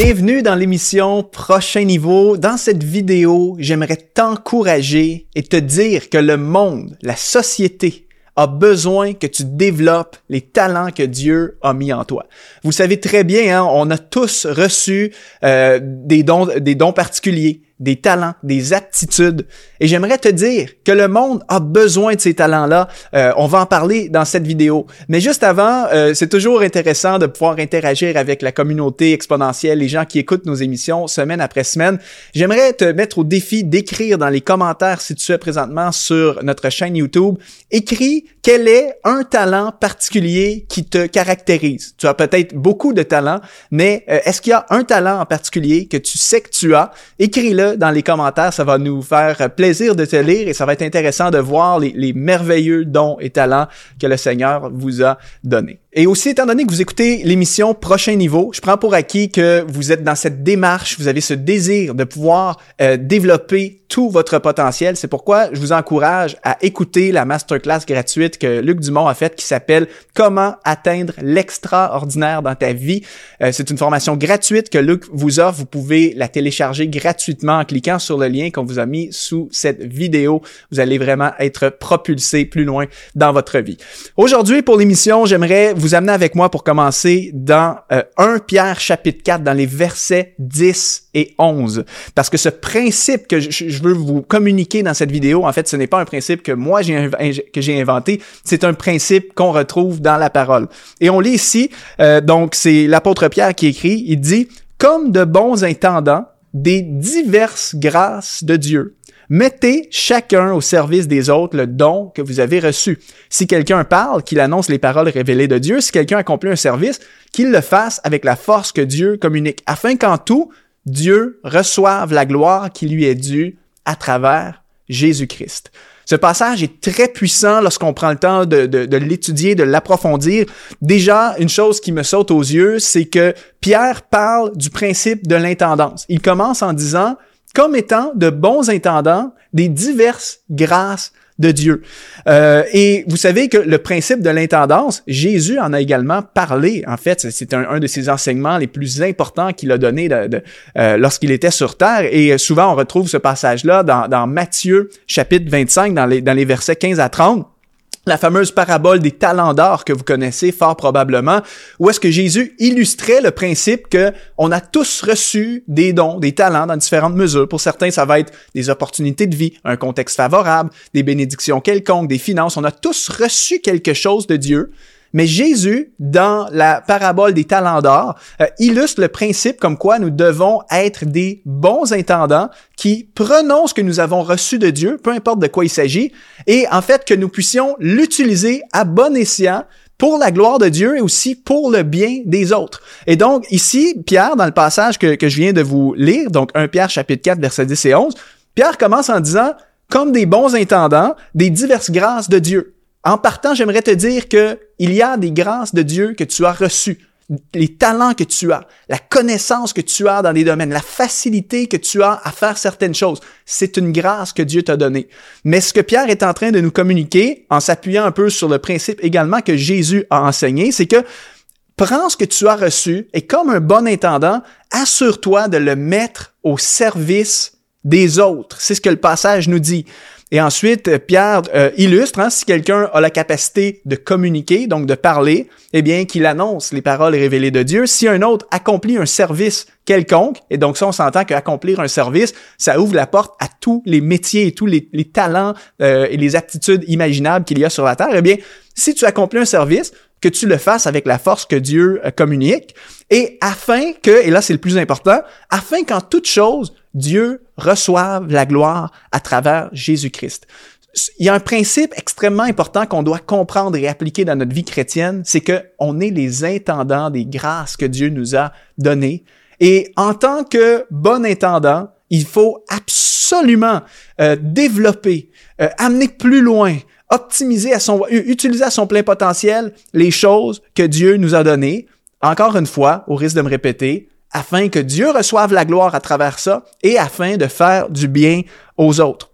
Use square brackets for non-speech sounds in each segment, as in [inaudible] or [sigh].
Bienvenue dans l'émission Prochain Niveau. Dans cette vidéo, j'aimerais t'encourager et te dire que le monde, la société, a besoin que tu développes les talents que Dieu a mis en toi. Vous savez très bien, hein, on a tous reçu euh, des dons, des dons particuliers des talents, des aptitudes. Et j'aimerais te dire que le monde a besoin de ces talents-là. Euh, on va en parler dans cette vidéo. Mais juste avant, euh, c'est toujours intéressant de pouvoir interagir avec la communauté exponentielle, les gens qui écoutent nos émissions semaine après semaine. J'aimerais te mettre au défi d'écrire dans les commentaires si tu es présentement sur notre chaîne YouTube. Écris quel est un talent particulier qui te caractérise? Tu as peut-être beaucoup de talents, mais euh, est-ce qu'il y a un talent en particulier que tu sais que tu as? Écris-le dans les commentaires. Ça va nous faire plaisir de te lire et ça va être intéressant de voir les, les merveilleux dons et talents que le Seigneur vous a donnés. Et aussi, étant donné que vous écoutez l'émission Prochain Niveau, je prends pour acquis que vous êtes dans cette démarche, vous avez ce désir de pouvoir euh, développer tout votre potentiel. C'est pourquoi je vous encourage à écouter la masterclass gratuite que Luc Dumont a faite qui s'appelle Comment atteindre l'extraordinaire dans ta vie. Euh, c'est une formation gratuite que Luc vous offre. Vous pouvez la télécharger gratuitement en cliquant sur le lien qu'on vous a mis sous cette vidéo. Vous allez vraiment être propulsé plus loin dans votre vie. Aujourd'hui, pour l'émission, j'aimerais vous amener avec moi pour commencer dans euh, 1 Pierre chapitre 4, dans les versets 10 et 11. Parce que ce principe que je, veux vous communiquer dans cette vidéo, en fait, ce n'est pas un principe que moi j'ai que j'ai inventé, c'est un principe qu'on retrouve dans la parole. Et on lit ici, euh, donc c'est l'apôtre Pierre qui écrit, il dit, comme de bons intendants des diverses grâces de Dieu, Mettez chacun au service des autres le don que vous avez reçu. Si quelqu'un parle, qu'il annonce les paroles révélées de Dieu. Si quelqu'un accomplit un service, qu'il le fasse avec la force que Dieu communique, afin qu'en tout, Dieu reçoive la gloire qui lui est due à travers Jésus-Christ. Ce passage est très puissant lorsqu'on prend le temps de, de l'étudier, de l'approfondir. Déjà, une chose qui me saute aux yeux, c'est que Pierre parle du principe de l'intendance. Il commence en disant, comme étant de bons intendants des diverses grâces de Dieu. Euh, et vous savez que le principe de l'intendance, Jésus en a également parlé. En fait, c'est un, de ses enseignements les plus importants qu'il a donné euh, lorsqu'il était sur terre. Et souvent, on retrouve ce passage-là dans, Matthieu chapitre 25, dans les, dans les versets 15 à 30 la fameuse parabole des talents d'or que vous connaissez fort probablement, où est-ce que Jésus illustrait le principe que on a tous reçu des dons, des talents dans différentes mesures. Pour certains, ça va être des opportunités de vie, un contexte favorable, des bénédictions quelconques, des finances. On a tous reçu quelque chose de Dieu. Mais Jésus, dans la parabole des talents d'or, euh, illustre le principe comme quoi nous devons être des bons intendants qui prenons ce que nous avons reçu de Dieu, peu importe de quoi il s'agit, et en fait que nous puissions l'utiliser à bon escient pour la gloire de Dieu et aussi pour le bien des autres. Et donc, ici, Pierre, dans le passage que, que je viens de vous lire, donc 1 Pierre chapitre 4, versets 10 et 11, Pierre commence en disant, comme des bons intendants, des diverses grâces de Dieu. En partant, j'aimerais te dire que il y a des grâces de Dieu que tu as reçues, les talents que tu as, la connaissance que tu as dans des domaines, la facilité que tu as à faire certaines choses. C'est une grâce que Dieu t'a donnée. Mais ce que Pierre est en train de nous communiquer, en s'appuyant un peu sur le principe également que Jésus a enseigné, c'est que prends ce que tu as reçu et comme un bon intendant, assure-toi de le mettre au service des autres. C'est ce que le passage nous dit. Et ensuite, Pierre euh, illustre, hein, si quelqu'un a la capacité de communiquer, donc de parler, eh bien, qu'il annonce les paroles révélées de Dieu. Si un autre accomplit un service quelconque, et donc ça, on s'entend qu'accomplir un service, ça ouvre la porte à tous les métiers et tous les, talents euh, et les aptitudes imaginables qu'il y a sur la terre, eh bien, si tu accomplis un service, que tu le fasses avec la force que Dieu euh, communique, et afin que, et là c'est le plus important, afin qu'en toute chose, Dieu reçoive la gloire à travers Jésus-Christ. Il y a un principe extrêmement important qu'on doit comprendre et appliquer dans notre vie chrétienne, c'est que on est les intendants des grâces que Dieu nous a données. Et en tant que bon intendant, il faut absolument euh, développer, euh, amener plus loin, optimiser à son, utiliser à son plein potentiel les choses que Dieu nous a données. Encore une fois, au risque de me répéter, afin que Dieu reçoive la gloire à travers ça et afin de faire du bien aux autres.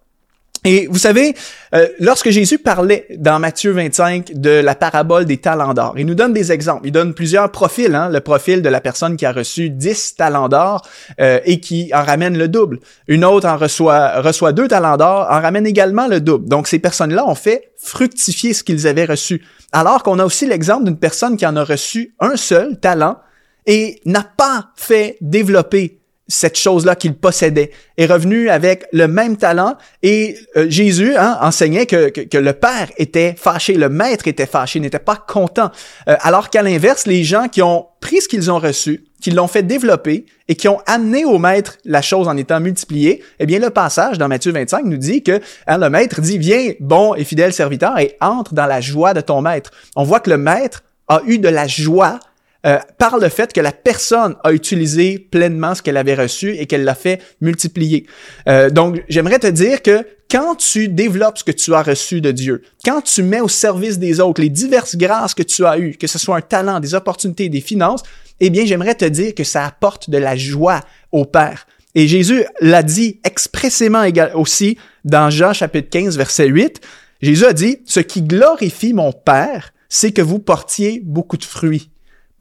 Et vous savez, euh, lorsque Jésus parlait dans Matthieu 25 de la parabole des talents d'or, il nous donne des exemples. Il donne plusieurs profils. Hein, le profil de la personne qui a reçu 10 talents d'or euh, et qui en ramène le double. Une autre en reçoit, reçoit deux talents d'or, en ramène également le double. Donc ces personnes-là ont fait fructifier ce qu'ils avaient reçu. Alors qu'on a aussi l'exemple d'une personne qui en a reçu un seul talent et n'a pas fait développer cette chose-là qu'il possédait, est revenu avec le même talent et euh, Jésus hein, enseignait que, le Père était fâché, le Maître était fâché, n'était pas content. Euh, alors qu'à l'inverse, les gens qui ont pris ce qu'ils ont reçu, qui l'ont fait développer et qui ont amené au Maître la chose en étant multipliée, eh bien le passage dans Matthieu 25 nous dit que hein, le Maître dit, viens, bon et fidèle serviteur, et entre dans la joie de ton Maître. On voit que le Maître a eu de la joie euh, par le fait que la personne a utilisé pleinement ce qu'elle avait reçu et qu'elle l'a fait multiplier. Euh, donc, j'aimerais te dire que quand tu développes ce que tu as reçu de Dieu, quand tu mets au service des autres les diverses grâces que tu as eues, que ce soit un talent, des opportunités, des finances, eh bien, j'aimerais te dire que ça apporte de la joie au Père. Et Jésus l'a dit expressément aussi dans Jean chapitre 15, verset 8. Jésus a dit, ce qui glorifie mon Père, c'est que vous portiez beaucoup de fruits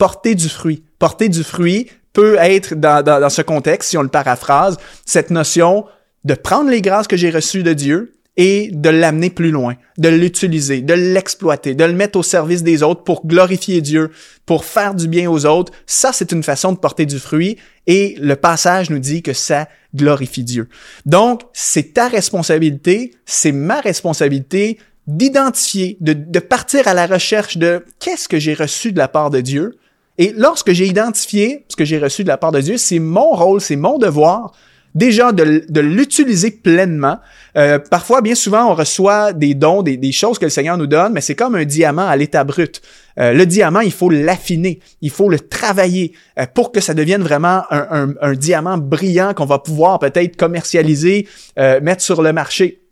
porter du fruit. Porter du fruit peut être, dans, dans, ce contexte, si on le paraphrase, cette notion de prendre les grâces que j'ai reçues de Dieu et de l'amener plus loin, de l'utiliser, de l'exploiter, de le mettre au service des autres pour glorifier Dieu, pour faire du bien aux autres. Ça, c'est une façon de porter du fruit et le passage nous dit que ça glorifie Dieu. Donc, c'est ta responsabilité, c'est ma responsabilité d'identifier, de, de partir à la recherche de qu'est-ce que j'ai reçu de la part de Dieu et lorsque j'ai identifié ce que j'ai reçu de la part de Dieu, c'est mon rôle, c'est mon devoir déjà de, l'utiliser pleinement. Euh, parfois, bien souvent, on reçoit des dons, des, choses que le Seigneur nous donne, mais c'est comme un diamant à l'état brut. Euh, le diamant, il faut l'affiner, il faut le travailler euh, pour que ça devienne vraiment un, diamant brillant qu'on va pouvoir peut-être commercialiser, mettre sur le marché.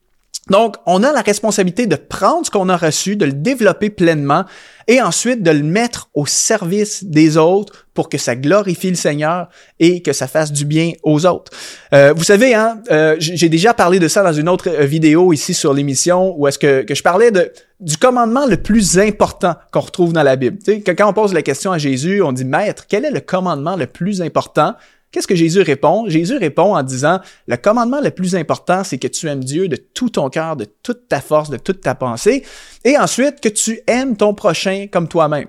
Donc, on a la responsabilité de prendre ce qu'on a reçu, de le développer pleinement et ensuite de le mettre au service des autres pour que ça glorifie le Seigneur et que ça fasse du bien aux autres. Euh, vous savez, hein, euh, j'ai déjà parlé de ça dans une autre euh, vidéo ici sur l'émission où est-ce que, je parlais du commandement le plus important qu'on retrouve dans la Bible. Tu sais, quand on pose la question à Jésus, on dit, Maître, quel est le commandement le plus important? Qu'est-ce que Jésus répond? Jésus répond en disant, le commandement le plus important, c'est que tu aimes Dieu de tout ton cœur, de toute ta force, de toute ta pensée, et ensuite que tu aimes ton prochain comme toi-même.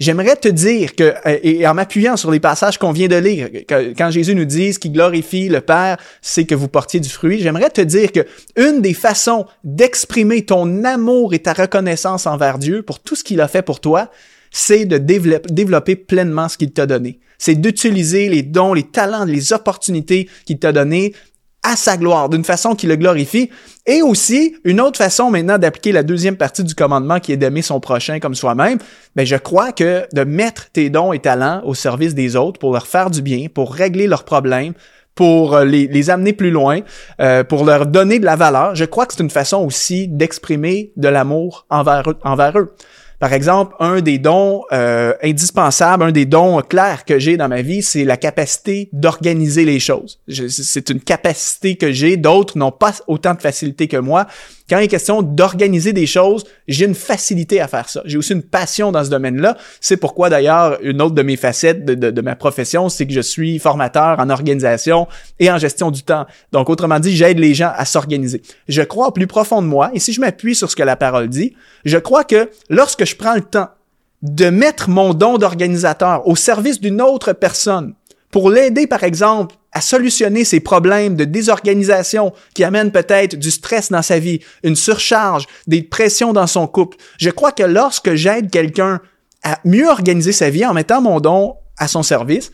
J'aimerais te dire que, euh, et en m'appuyant sur les passages qu'on vient de lire, quand Jésus nous dit ce qui glorifie le Père, c'est que vous portiez du fruit, j'aimerais te dire que une des façons d'exprimer ton amour et ta reconnaissance envers Dieu pour tout ce qu'il a fait pour toi, c'est de développer pleinement ce qu'il t'a donné c'est d'utiliser les dons, les talents, les opportunités qu'il t'a donné à sa gloire, d'une façon qui le glorifie. Et aussi, une autre façon maintenant d'appliquer la deuxième partie du commandement qui est d'aimer son prochain comme soi-même, ben je crois que de mettre tes dons et talents au service des autres pour leur faire du bien, pour régler leurs problèmes, pour euh, les, amener plus loin, euh, pour leur donner de la valeur, je crois que c'est une façon aussi d'exprimer de l'amour envers eux. Par exemple, un des dons euh, indispensables, un des dons clairs que j'ai dans ma vie, c'est la capacité d'organiser les choses. C'est une capacité que j'ai, d'autres n'ont pas autant de facilité que moi. Quand il est question d'organiser des choses, j'ai une facilité à faire ça. J'ai aussi une passion dans ce domaine-là. C'est pourquoi d'ailleurs, une autre de mes facettes de, de, ma profession, c'est que je suis formateur en organisation et en gestion du temps. Donc, autrement dit, j'aide les gens à s'organiser. Je crois au plus profond de moi, et si je m'appuie sur ce que la parole dit, je crois que lorsque je prends le temps de mettre mon don d'organisateur au service d'une autre personne, pour l'aider, par exemple, à solutionner ses problèmes de désorganisation qui amènent peut-être du stress dans sa vie, une surcharge, des pressions dans son couple. Je crois que lorsque j'aide quelqu'un à mieux organiser sa vie en mettant mon don à son service,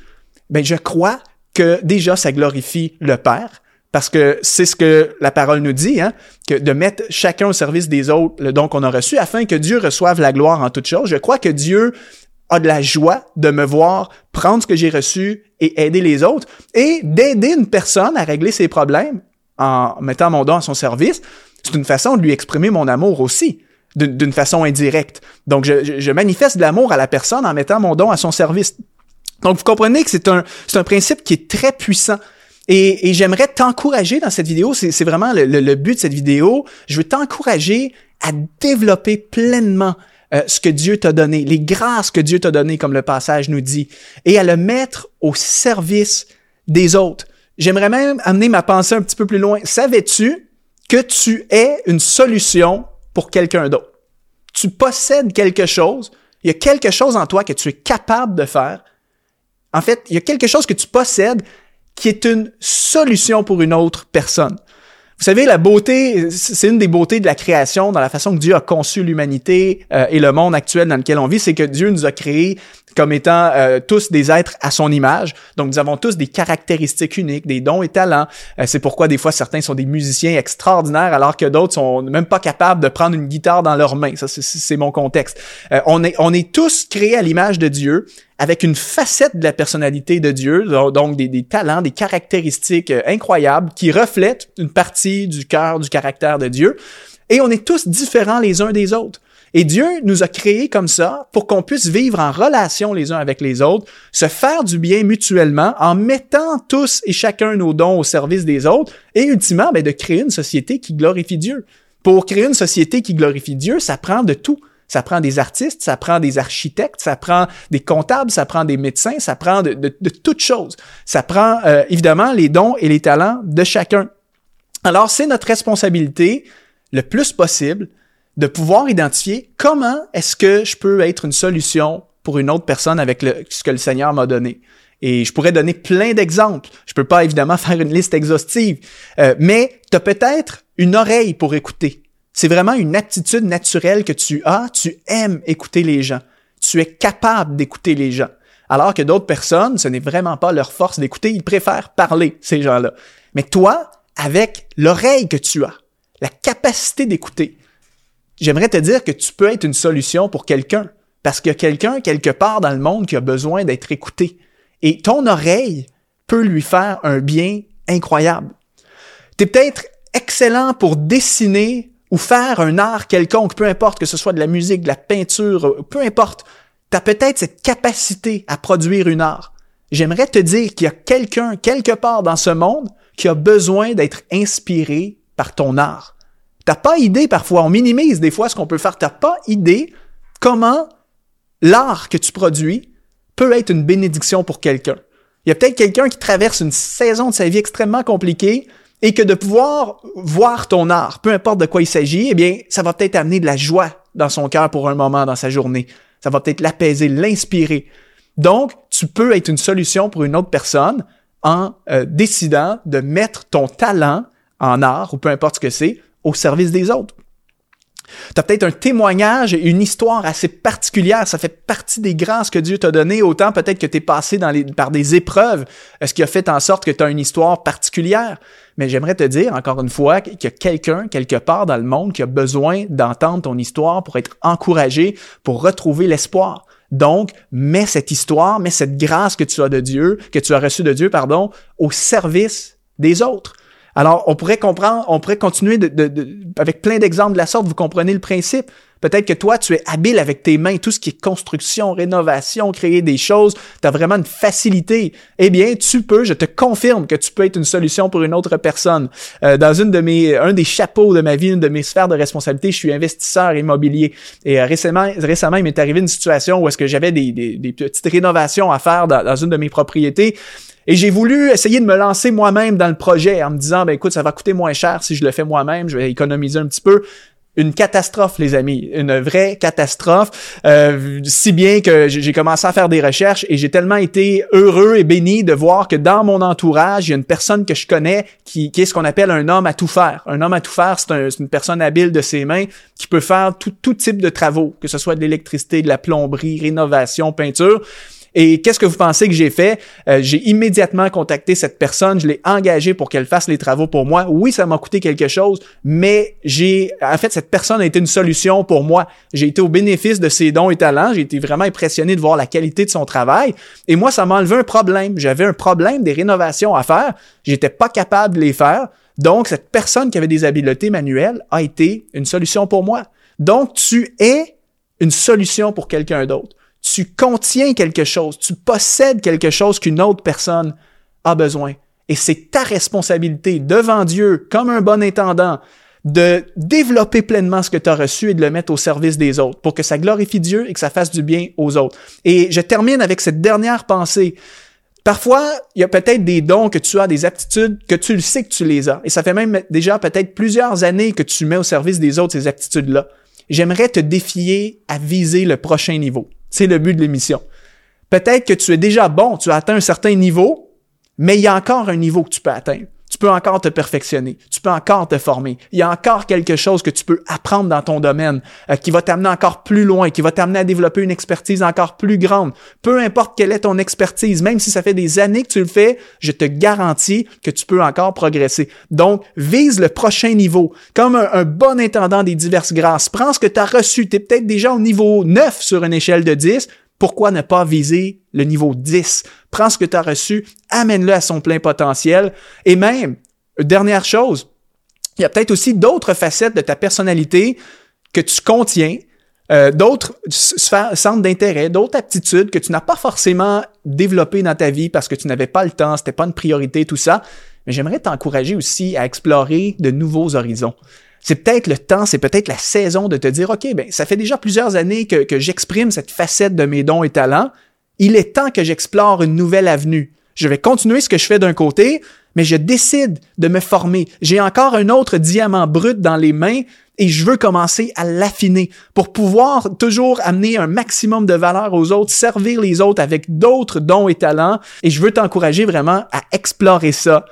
ben je crois que déjà ça glorifie le Père, parce que c'est ce que la parole nous dit, hein, de mettre chacun au service des autres le don qu'on a reçu, afin que Dieu reçoive la gloire en toutes choses. Je crois que Dieu a de la joie de me voir prendre ce que j'ai reçu et aider les autres et d'aider une personne à régler ses problèmes en mettant mon don à son service. C'est une façon de lui exprimer mon amour aussi, d'une façon indirecte. Donc, je, manifeste de l'amour à la personne en mettant mon don à son service. Donc, vous comprenez que c'est un principe qui est très puissant. Et, j'aimerais t'encourager dans cette vidéo, c'est vraiment le, but de cette vidéo, je veux t'encourager à développer pleinement euh, ce que Dieu t'a donné, les grâces que Dieu t'a données, comme le passage nous dit, et à le mettre au service des autres. J'aimerais même amener ma pensée un petit peu plus loin. Savais-tu que tu es une solution pour quelqu'un d'autre? Tu possèdes quelque chose, il y a quelque chose en toi que tu es capable de faire. En fait, il y a quelque chose que tu possèdes qui est une solution pour une autre personne. Vous savez, la beauté, c'est une des beautés de la création, dans la façon que Dieu a conçu l'humanité euh, et le monde actuel dans lequel on vit, c'est que Dieu nous a créés comme étant euh, tous des êtres à son image. Donc, nous avons tous des caractéristiques uniques, des dons et talents. Euh, c'est pourquoi des fois certains sont des musiciens extraordinaires, alors que d'autres sont même pas capables de prendre une guitare dans leurs mains. Ça, c'est mon contexte. on est, on est tous créés à l'image de Dieu avec une facette de la personnalité de Dieu, donc des, talents, des caractéristiques euh, incroyables qui reflètent une partie du cœur, du caractère de Dieu. Et on est tous différents les uns des autres. Et Dieu nous a créés comme ça pour qu'on puisse vivre en relation les uns avec les autres, se faire du bien mutuellement en mettant tous et chacun nos dons au service des autres et ultimement ben, de créer une société qui glorifie Dieu. Pour créer une société qui glorifie Dieu, ça prend de tout. Ça prend des artistes, ça prend des architectes, ça prend des comptables, ça prend des médecins, ça prend de, toutes choses. Ça prend euh, évidemment les dons et les talents de chacun. Alors, c'est notre responsabilité, le plus possible, de pouvoir identifier comment est-ce que je peux être une solution pour une autre personne avec le, ce que le Seigneur m'a donné. Et je pourrais donner plein d'exemples. Je peux pas évidemment [laughs] faire une liste exhaustive, euh, mais tu as peut-être une oreille pour écouter. C'est vraiment une aptitude naturelle que tu as. Tu aimes écouter les gens. Tu es capable d'écouter les gens. Alors que d'autres personnes, ce n'est vraiment pas leur force d'écouter. Ils préfèrent parler, ces gens-là. Mais toi, avec l'oreille que tu as, la capacité d'écouter, j'aimerais te dire que tu peux être une solution pour quelqu'un. Parce qu'il y a quelqu'un quelque part dans le monde qui a besoin d'être écouté. Et ton oreille peut lui faire un bien incroyable. Tu es peut-être excellent pour dessiner ou faire un art quelconque, peu importe que ce soit de la musique, de la peinture, peu importe, tu as peut-être cette capacité à produire une art. J'aimerais te dire qu'il y a quelqu'un quelque part dans ce monde qui a besoin d'être inspiré par ton art. T'as pas idée parfois, on minimise des fois ce qu'on peut faire, t'as pas idée comment l'art que tu produis peut être une bénédiction pour quelqu'un. Il y a peut-être quelqu'un qui traverse une saison de sa vie extrêmement compliquée, et que de pouvoir voir ton art, peu importe de quoi il s'agit, eh bien, ça va peut-être amener de la joie dans son cœur pour un moment dans sa journée. Ça va peut-être l'apaiser, l'inspirer. Donc, tu peux être une solution pour une autre personne en euh, décidant de mettre ton talent en art, ou peu importe ce que c'est, au service des autres. Tu as peut-être un témoignage, une histoire assez particulière. Ça fait partie des grâces que Dieu t'a données. Autant peut-être que tu es passé par des épreuves, ce qui a fait en sorte que tu as une histoire particulière? Mais j'aimerais te dire, encore une fois, qu'il y a quelqu'un, quelque part dans le monde, qui a besoin d'entendre ton histoire pour être encouragé, pour retrouver l'espoir. Donc, mets cette histoire, mets cette grâce que tu as de Dieu, que tu as reçue de Dieu, pardon, au service des autres. Alors, on pourrait comprendre, on pourrait continuer avec plein d'exemples de la sorte, vous comprenez le principe. Peut-être que toi, tu es habile avec tes mains, tout ce qui est construction, rénovation, créer des choses, tu as vraiment une facilité. Eh bien, tu peux, je te confirme que tu peux être une solution pour une autre personne. Euh, dans une de mes, un des chapeaux de ma vie, une de mes sphères de responsabilité, je suis investisseur immobilier. Et euh, récemment, récemment, il m'est arrivé une situation où est-ce que j'avais des, petites rénovations à faire dans une de mes propriétés. Et j'ai voulu essayer de me lancer moi-même dans le projet en me disant, ben écoute, ça va coûter moins cher si je le fais moi-même, je vais économiser un petit peu une catastrophe, les amis, une vraie catastrophe, euh, si bien que j'ai commencé à faire des recherches et j'ai tellement été heureux et béni de voir que dans mon entourage, il y a une personne que je connais qui, qui est ce qu'on appelle un homme à tout faire. Un homme à tout faire, c'est une personne habile de ses mains qui peut faire tout, tout type de travaux, que ce soit de l'électricité, de la plomberie, rénovation, peinture. Et qu'est-ce que vous pensez que j'ai fait? Euh, j'ai immédiatement contacté cette personne, je l'ai engagée pour qu'elle fasse les travaux pour moi. Oui, ça m'a coûté quelque chose, mais j'ai, en fait, cette personne a été une solution pour moi. J'ai été au bénéfice de ses dons et talents. J'ai été vraiment impressionné de voir la qualité de son travail. Et moi, ça m'a enlevé un problème. J'avais un problème des rénovations à faire. J'étais pas capable de les faire. Donc, cette personne qui avait des habiletés manuelles a été une solution pour moi. Donc, tu es une solution pour quelqu'un d'autre tu contiens quelque chose, tu possèdes quelque chose qu'une autre personne a besoin. Et c'est ta responsabilité devant Dieu, comme un bon intendant, de développer pleinement ce que tu as reçu et de le mettre au service des autres pour que ça glorifie Dieu et que ça fasse du bien aux autres. Et je termine avec cette dernière pensée. Parfois, il y a peut-être des dons que tu as, des aptitudes que tu le sais que tu les as. Et ça fait même déjà peut-être plusieurs années que tu mets au service des autres ces aptitudes-là. J'aimerais te défier à viser le prochain niveau. C'est le but de l'émission. Peut-être que tu es déjà bon, tu as atteint un certain niveau, mais il y a encore un niveau que tu peux atteindre peux encore te perfectionner, tu peux encore te former. Il y a encore quelque chose que tu peux apprendre dans ton domaine euh, qui va t'amener encore plus loin, qui va t'amener à développer une expertise encore plus grande. Peu importe quelle est ton expertise, même si ça fait des années que tu le fais, je te garantis que tu peux encore progresser. Donc, vise le prochain niveau. Comme un, un bon intendant des diverses grâces, prends ce que tu as reçu. Tu es peut-être déjà au niveau 9 sur une échelle de 10, pourquoi ne pas viser le niveau 10? Prends ce que tu as reçu, amène-le à son plein potentiel. Et même, dernière chose, il y a peut-être aussi d'autres facettes de ta personnalité que tu contiens, euh, d'autres centres d'intérêt, d'autres aptitudes que tu n'as pas forcément développées dans ta vie parce que tu n'avais pas le temps, c'était pas une priorité, tout ça. Mais j'aimerais t'encourager aussi à explorer de nouveaux horizons c'est peut-être le temps, c'est peut-être la saison de te dire, OK, ben, ça fait déjà plusieurs années que, que j'exprime cette facette de mes dons et talents. Il est temps que j'explore une nouvelle avenue. Je vais continuer ce que je fais d'un côté, mais je décide de me former. J'ai encore un autre diamant brut dans les mains et je veux commencer à l'affiner pour pouvoir toujours amener un maximum de valeur aux autres, servir les autres avec d'autres dons et talents. Et je veux t'encourager vraiment à explorer ça.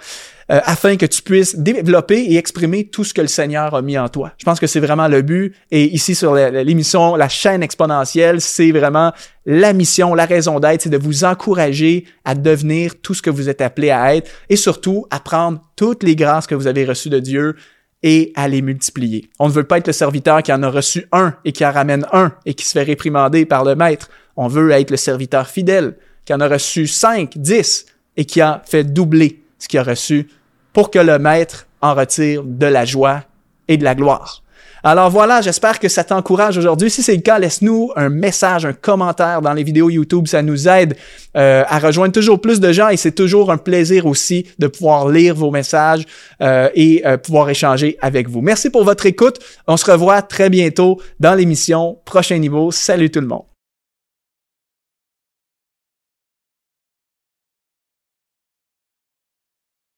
Euh, afin que tu puisses développer et exprimer tout ce que le Seigneur a mis en toi. Je pense que c'est vraiment le but. Et ici sur l'émission, la chaîne exponentielle, c'est vraiment la mission, la raison d'être, c'est de vous encourager à devenir tout ce que vous êtes appelé à être et surtout à prendre toutes les grâces que vous avez reçues de Dieu et à les multiplier. On ne veut pas être le serviteur qui en a reçu un et qui en ramène un et qui se fait réprimander par le maître. On veut être le serviteur fidèle qui en a reçu cinq, dix et qui a fait doubler ce qu'il a reçu pour que le maître en retire de la joie et de la gloire. Alors voilà, j'espère que ça t'encourage aujourd'hui. Si c'est le cas, laisse-nous un message, un commentaire dans les vidéos YouTube. Ça nous aide euh, à rejoindre toujours plus de gens et c'est toujours un plaisir aussi de pouvoir lire vos messages euh, et euh, pouvoir échanger avec vous. Merci pour votre écoute. On se revoit très bientôt dans l'émission Prochain Niveau. Salut tout le monde.